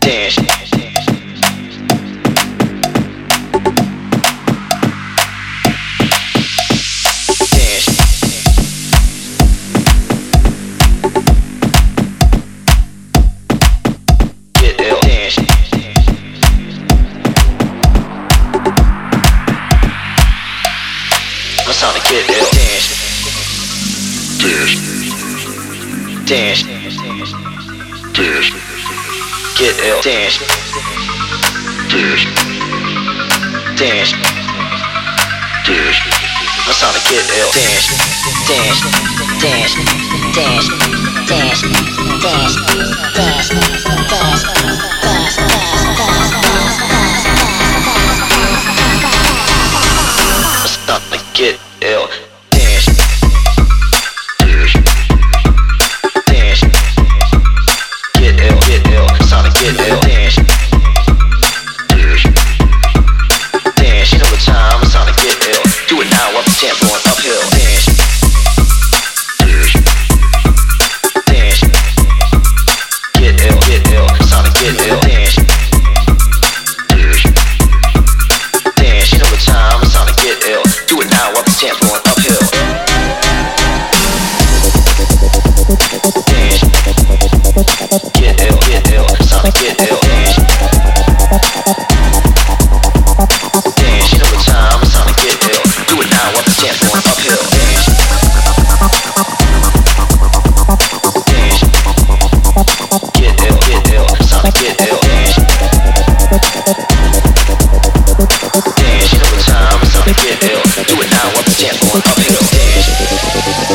dash.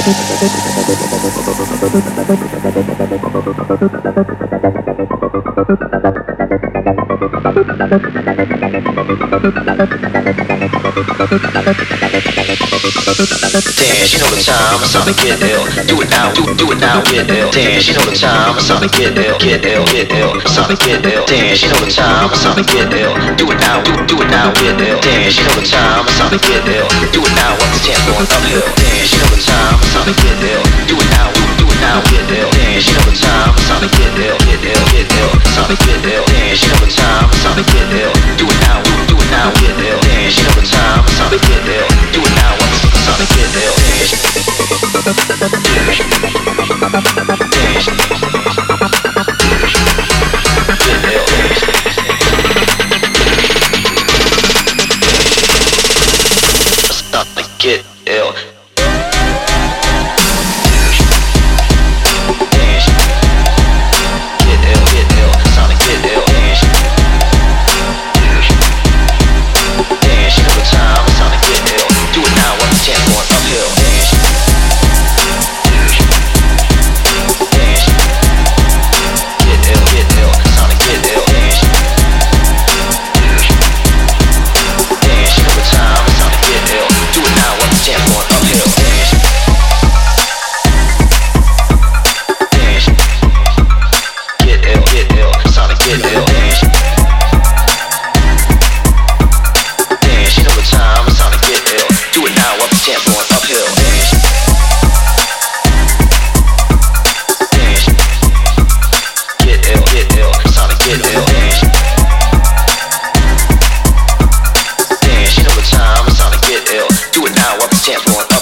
Thank you. Dance, you know the time, to get ill. Do it now, do, do it now, get ill. Dance, you know the time, to get ill, get ill, get ill. To get ill. Dance, you know the time, to get ill. Do it now, do, do it now, get ill. Dance, you know the time, to get ill. Do it now, up the tempo going uphill. Dance, you know the time, to get ill. Do it now, now, get ill. Dance, you know the time, it's time to get ill, get ill, get ill. It's time to get ill. Dance, you know the time, it's time to get ill. Do it now, do, it now, get ill. Dance, you know the time, it's time to get ill. Do it now, the time to get ill. Damn, she know the time, it's time to get ill. Do it now, up the dance floor.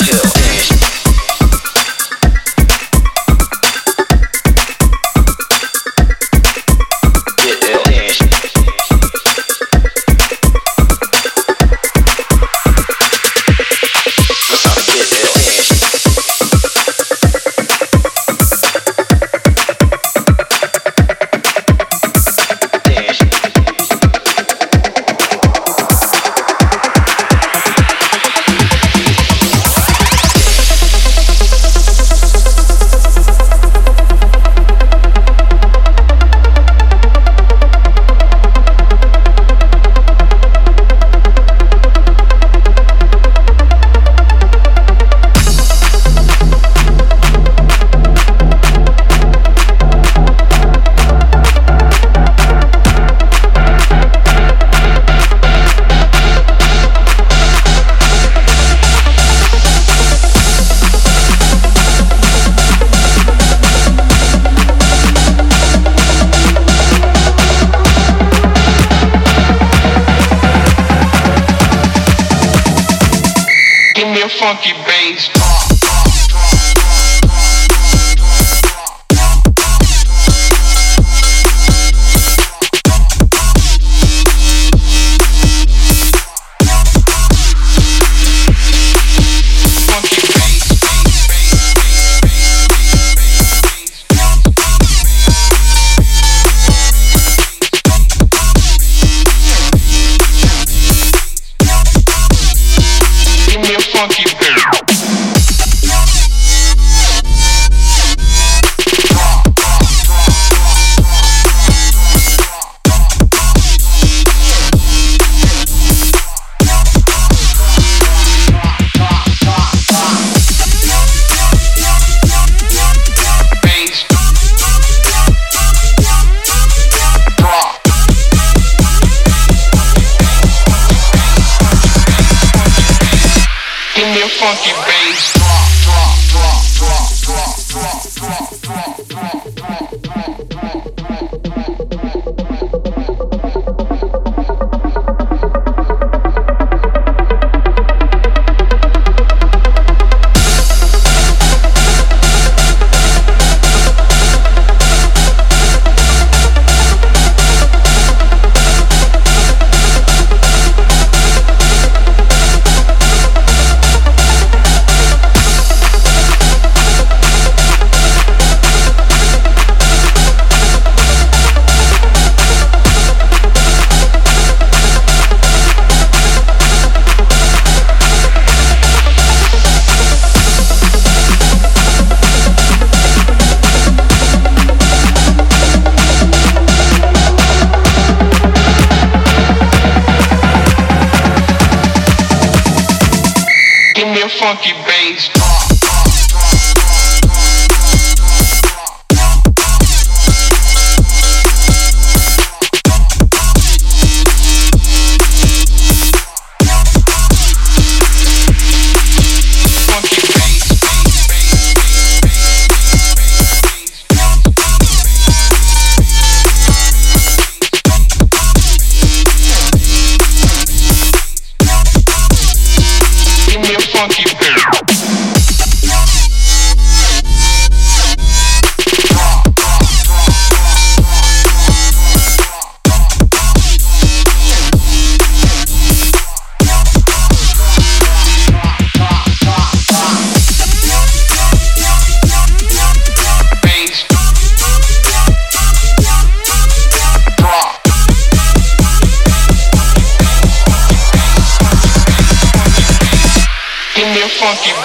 Let's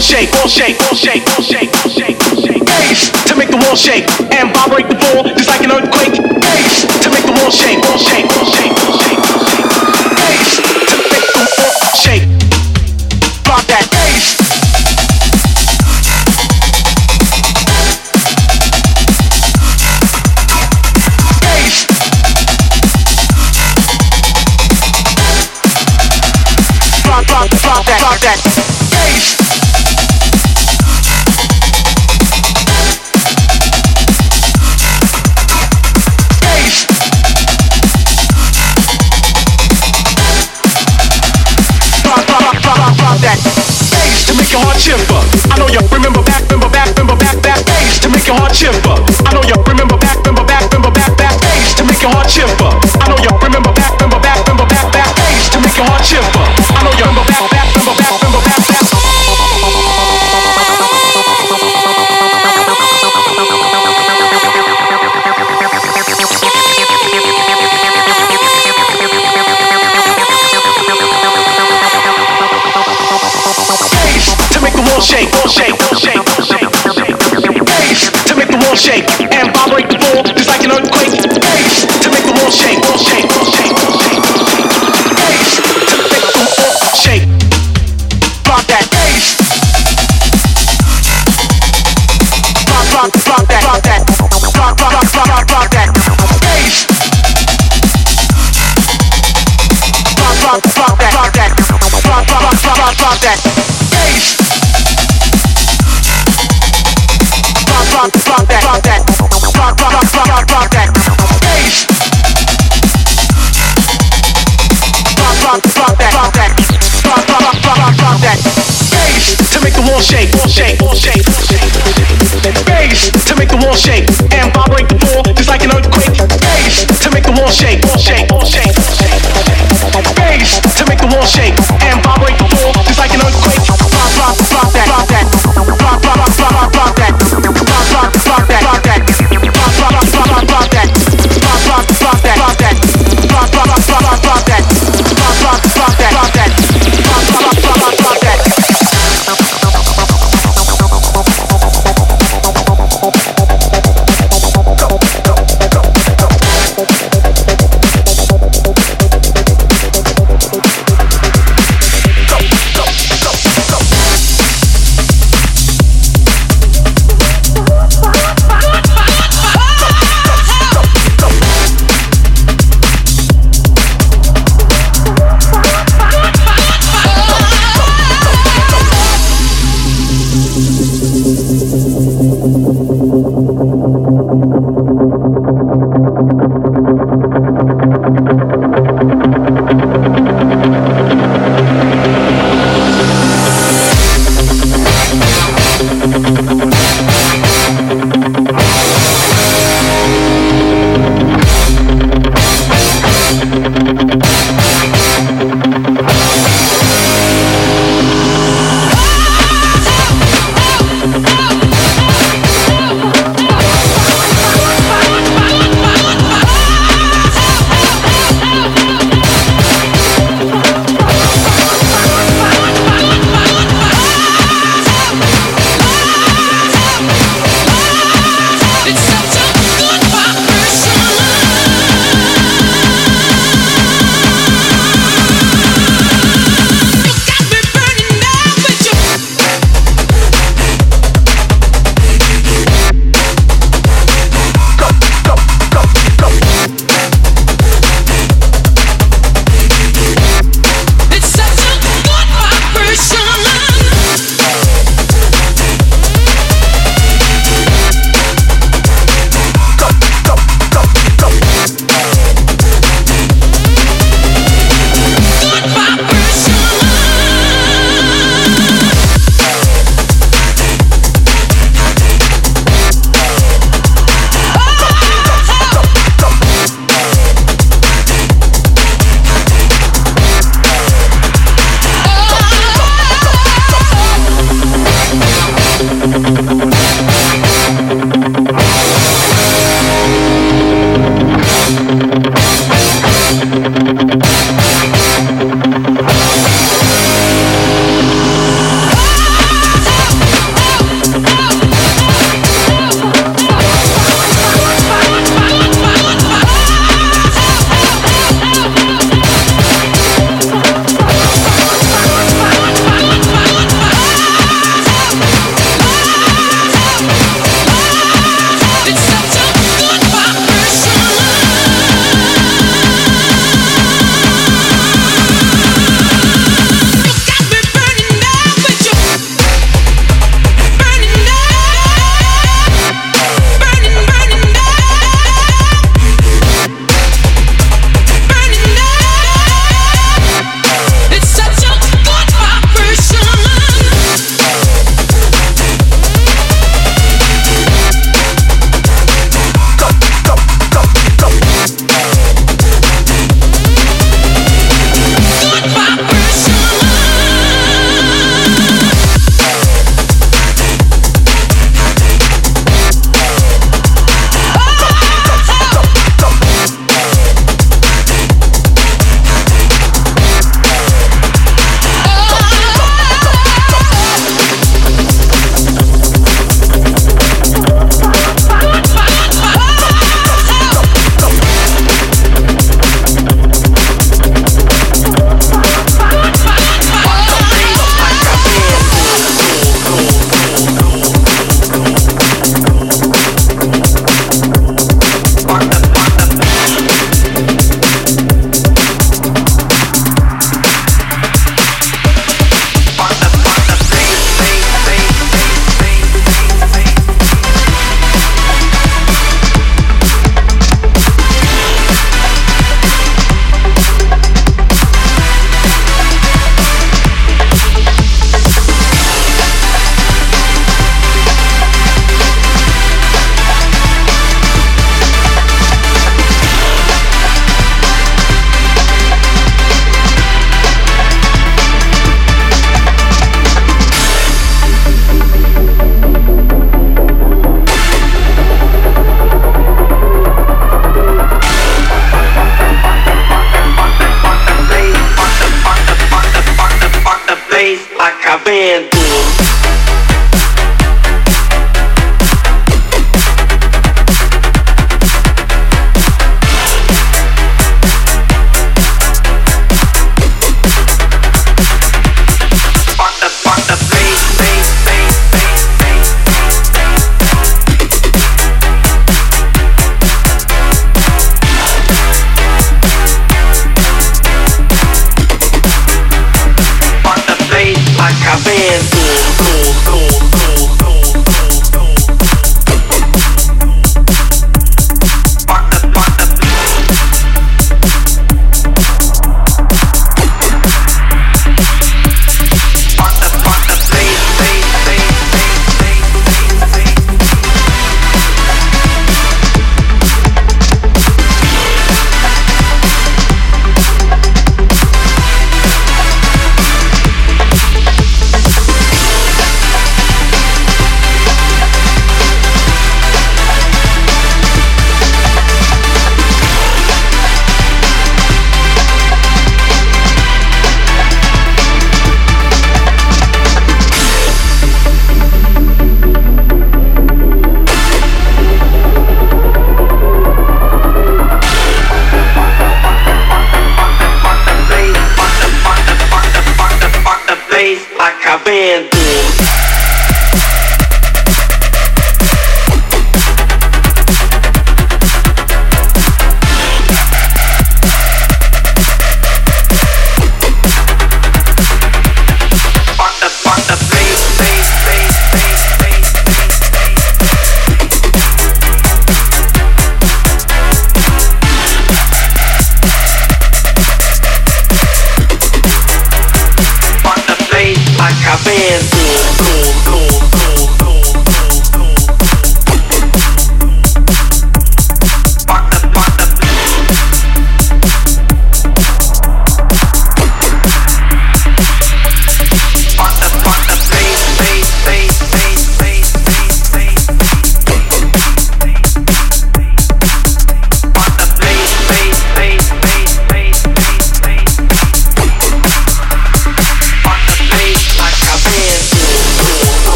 wall shake, wall shake, wall shake, wall shake, wall shake, wall shake. Bass to make the wall shake and vibrate the floor just like an earthquake. Bass to make the wall shake, wall shake, wall shake.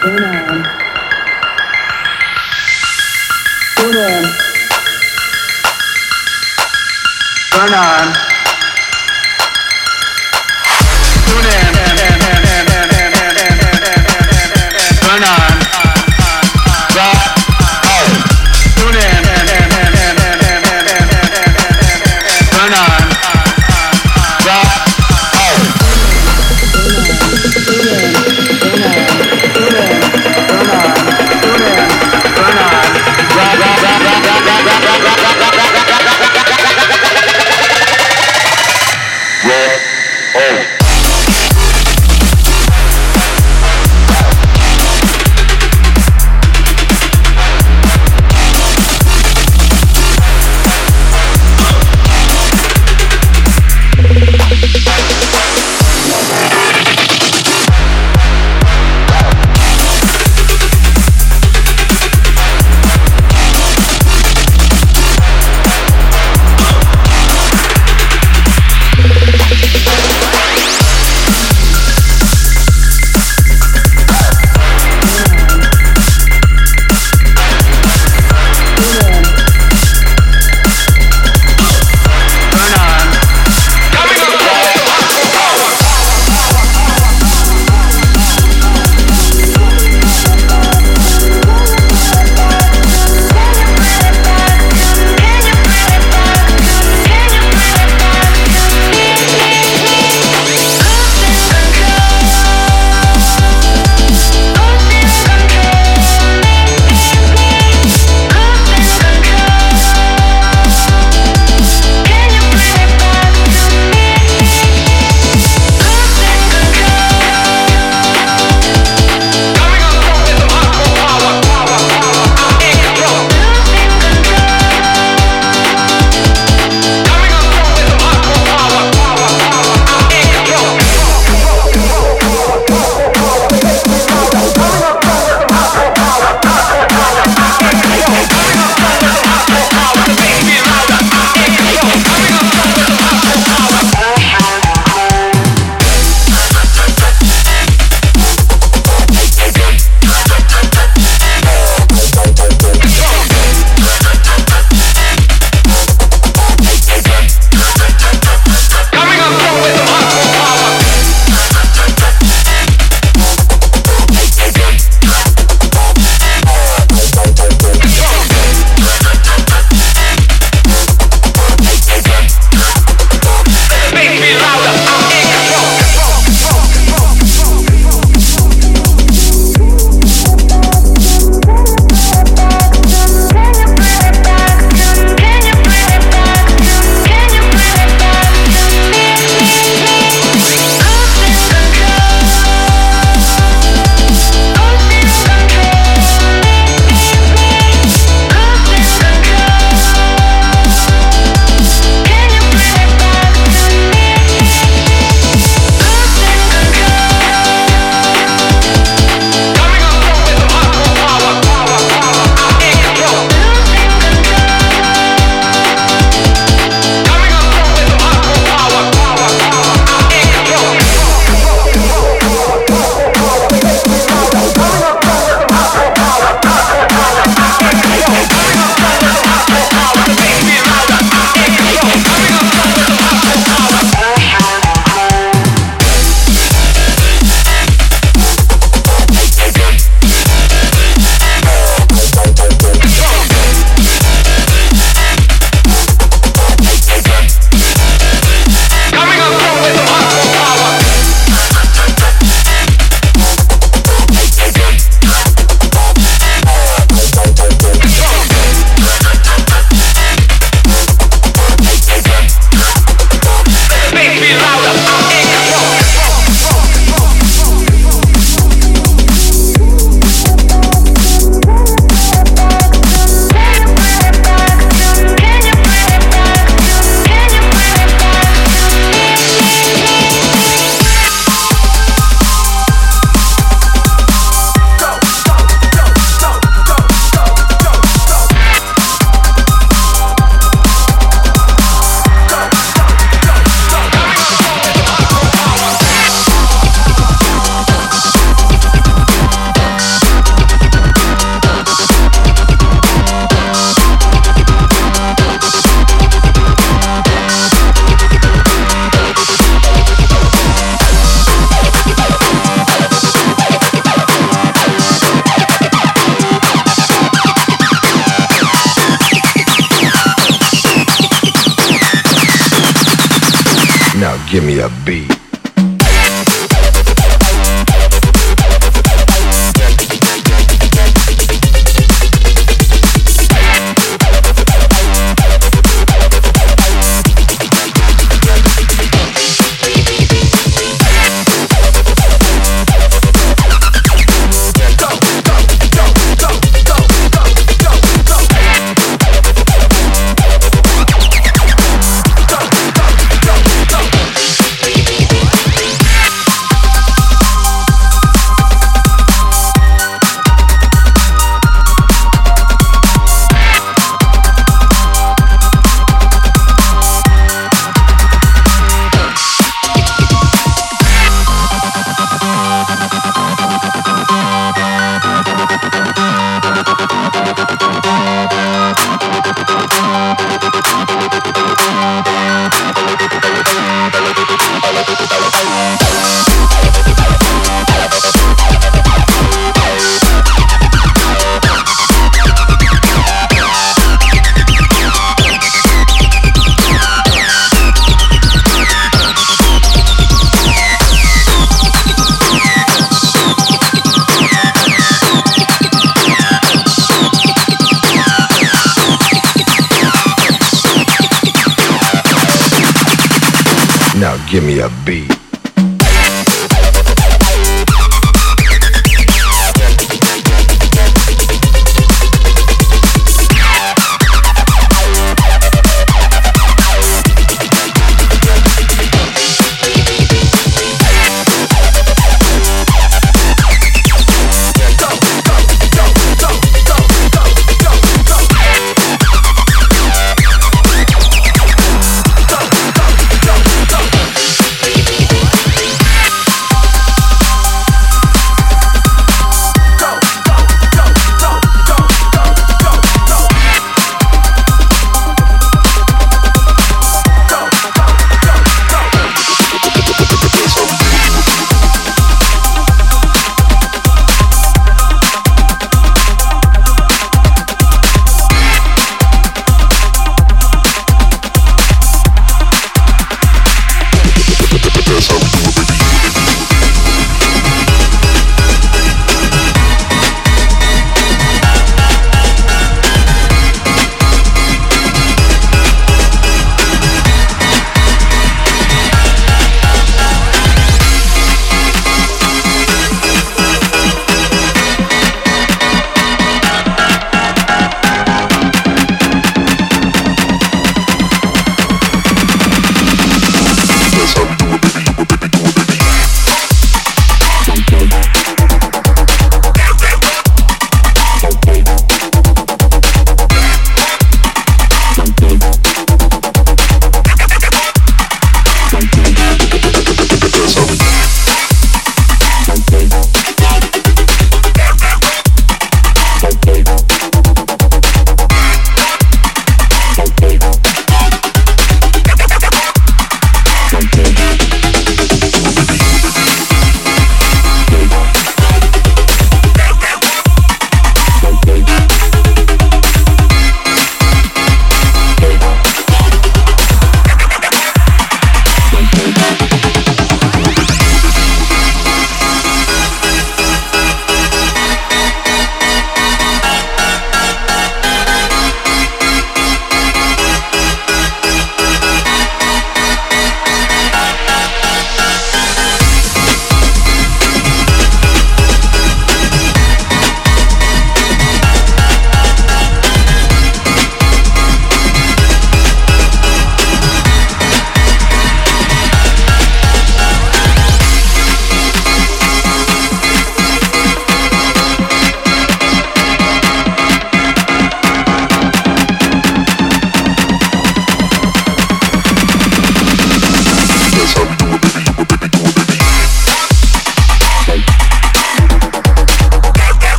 Uno. Uno. Turn on. Tune in. Turn on.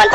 al